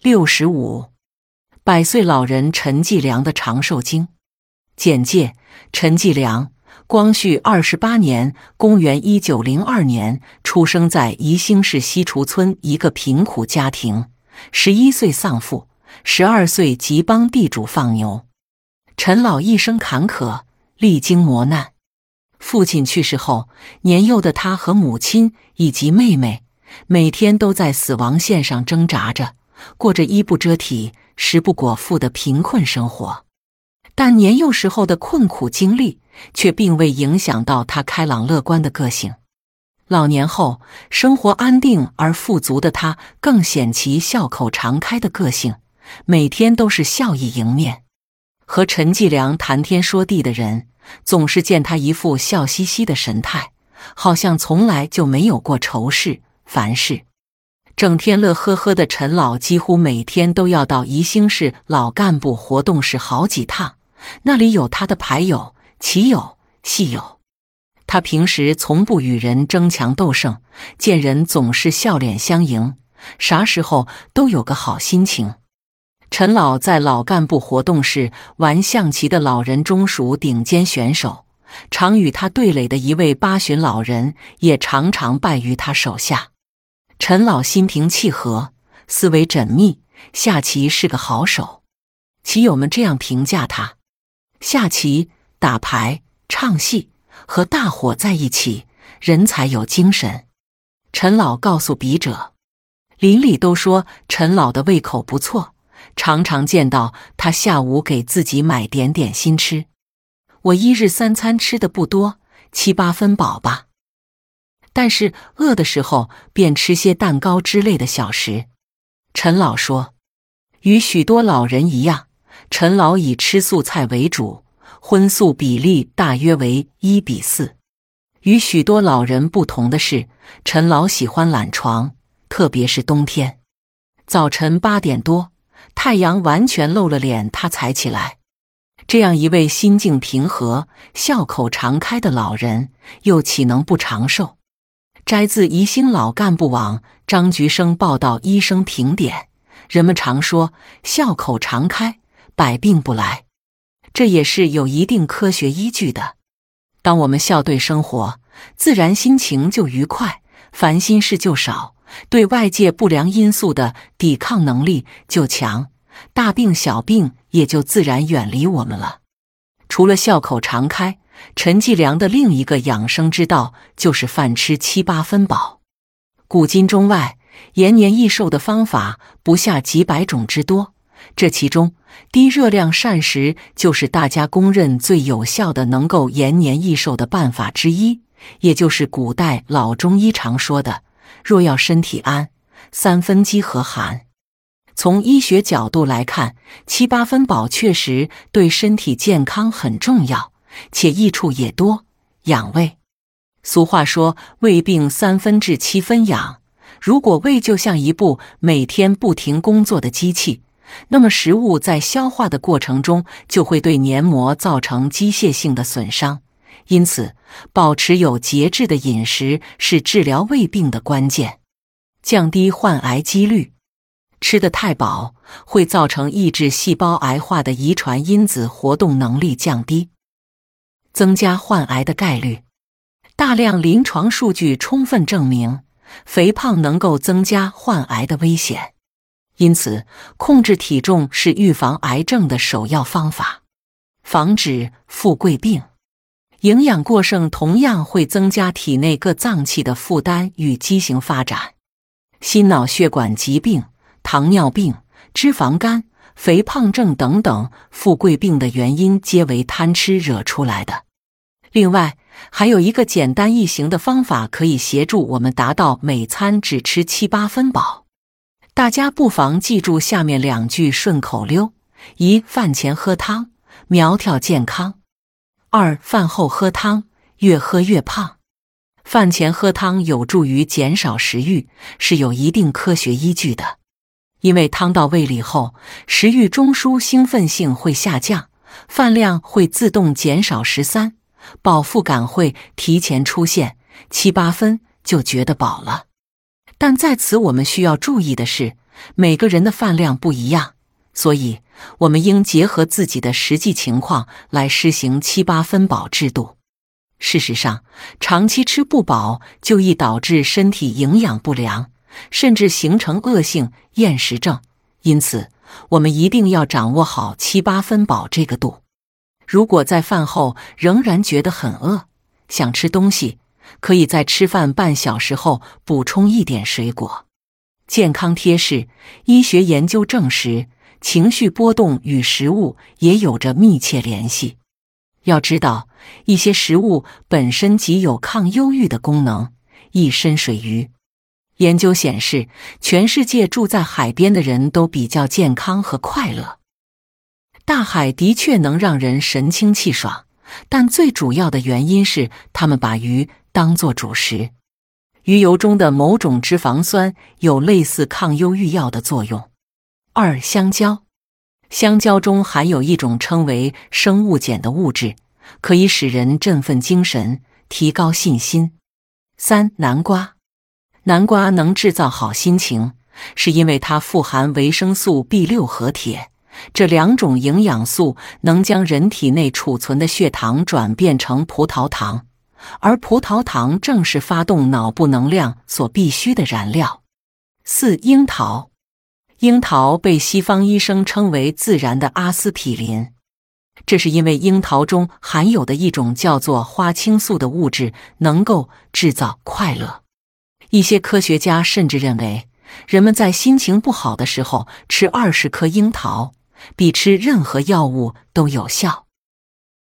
六十五，百岁老人陈继良的长寿经简介：陈继良，光绪二十八年（公元一九零二年）出生在宜兴市西厨村一个贫苦家庭，十一岁丧父，十二岁即帮地主放牛。陈老一生坎坷，历经磨难。父亲去世后，年幼的他和母亲以及妹妹每天都在死亡线上挣扎着。过着衣不遮体、食不果腹的贫困生活，但年幼时候的困苦经历却并未影响到他开朗乐观的个性。老年后，生活安定而富足的他更显其笑口常开的个性，每天都是笑意迎面。和陈继良谈天说地的人，总是见他一副笑嘻嘻的神态，好像从来就没有过愁事烦事。整天乐呵呵的陈老，几乎每天都要到宜兴市老干部活动室好几趟。那里有他的牌友、棋友、戏友。他平时从不与人争强斗胜，见人总是笑脸相迎，啥时候都有个好心情。陈老在老干部活动室玩象棋的老人中属顶尖选手，常与他对垒的一位八旬老人也常常败于他手下。陈老心平气和，思维缜密，下棋是个好手。棋友们这样评价他：下棋、打牌、唱戏，和大伙在一起，人才有精神。陈老告诉笔者，邻里都说陈老的胃口不错，常常见到他下午给自己买点点心吃。我一日三餐吃的不多，七八分饱吧。但是饿的时候便吃些蛋糕之类的小食。陈老说：“与许多老人一样，陈老以吃素菜为主，荤素比例大约为一比四。与许多老人不同的是，陈老喜欢懒床，特别是冬天。早晨八点多，太阳完全露了脸，他才起来。这样一位心境平和、笑口常开的老人，又岂能不长寿？”摘自宜兴老干部网张菊生报道医生评点。人们常说笑口常开，百病不来，这也是有一定科学依据的。当我们笑对生活，自然心情就愉快，烦心事就少，对外界不良因素的抵抗能力就强，大病小病也就自然远离我们了。除了笑口常开。陈继良的另一个养生之道就是饭吃七八分饱。古今中外，延年益寿的方法不下几百种之多。这其中，低热量膳食就是大家公认最有效的能够延年益寿的办法之一，也就是古代老中医常说的“若要身体安，三分饥和寒”。从医学角度来看，七八分饱确实对身体健康很重要。且益处也多，养胃。俗话说：“胃病三分治，七分养。”如果胃就像一部每天不停工作的机器，那么食物在消化的过程中就会对黏膜造成机械性的损伤。因此，保持有节制的饮食是治疗胃病的关键，降低患癌几率。吃得太饱会造成抑制细胞癌化的遗传因子活动能力降低。增加患癌的概率，大量临床数据充分证明，肥胖能够增加患癌的危险。因此，控制体重是预防癌症的首要方法，防止富贵病。营养过剩同样会增加体内各脏器的负担与畸形发展，心脑血管疾病、糖尿病、脂肪肝、肥胖症等等富贵病的原因，皆为贪吃惹出来的。另外，还有一个简单易行的方法，可以协助我们达到每餐只吃七八分饱。大家不妨记住下面两句顺口溜：一、饭前喝汤，苗条健康；二、饭后喝汤，越喝越胖。饭前喝汤有助于减少食欲，是有一定科学依据的。因为汤到胃里后，食欲中枢兴奋性会下降，饭量会自动减少十三。饱腹感会提前出现，七八分就觉得饱了。但在此我们需要注意的是，每个人的饭量不一样，所以我们应结合自己的实际情况来施行七八分饱制度。事实上，长期吃不饱就易导致身体营养不良，甚至形成恶性厌食症。因此，我们一定要掌握好七八分饱这个度。如果在饭后仍然觉得很饿，想吃东西，可以在吃饭半小时后补充一点水果。健康贴士：医学研究证实，情绪波动与食物也有着密切联系。要知道，一些食物本身即有抗忧郁的功能。一深水鱼研究显示，全世界住在海边的人都比较健康和快乐。大海的确能让人神清气爽，但最主要的原因是他们把鱼当作主食。鱼油中的某种脂肪酸有类似抗忧郁药的作用。二、香蕉。香蕉中含有一种称为生物碱的物质，可以使人振奋精神、提高信心。三、南瓜，南瓜能制造好心情，是因为它富含维生素 B 六和铁，这两种营养素能将人体内储存的血糖转变成葡萄糖，而葡萄糖正是发动脑部能量所必需的燃料。四、樱桃。樱桃被西方医生称为自然的阿司匹林，这是因为樱桃中含有的一种叫做花青素的物质能够制造快乐。一些科学家甚至认为，人们在心情不好的时候吃二十颗樱桃，比吃任何药物都有效。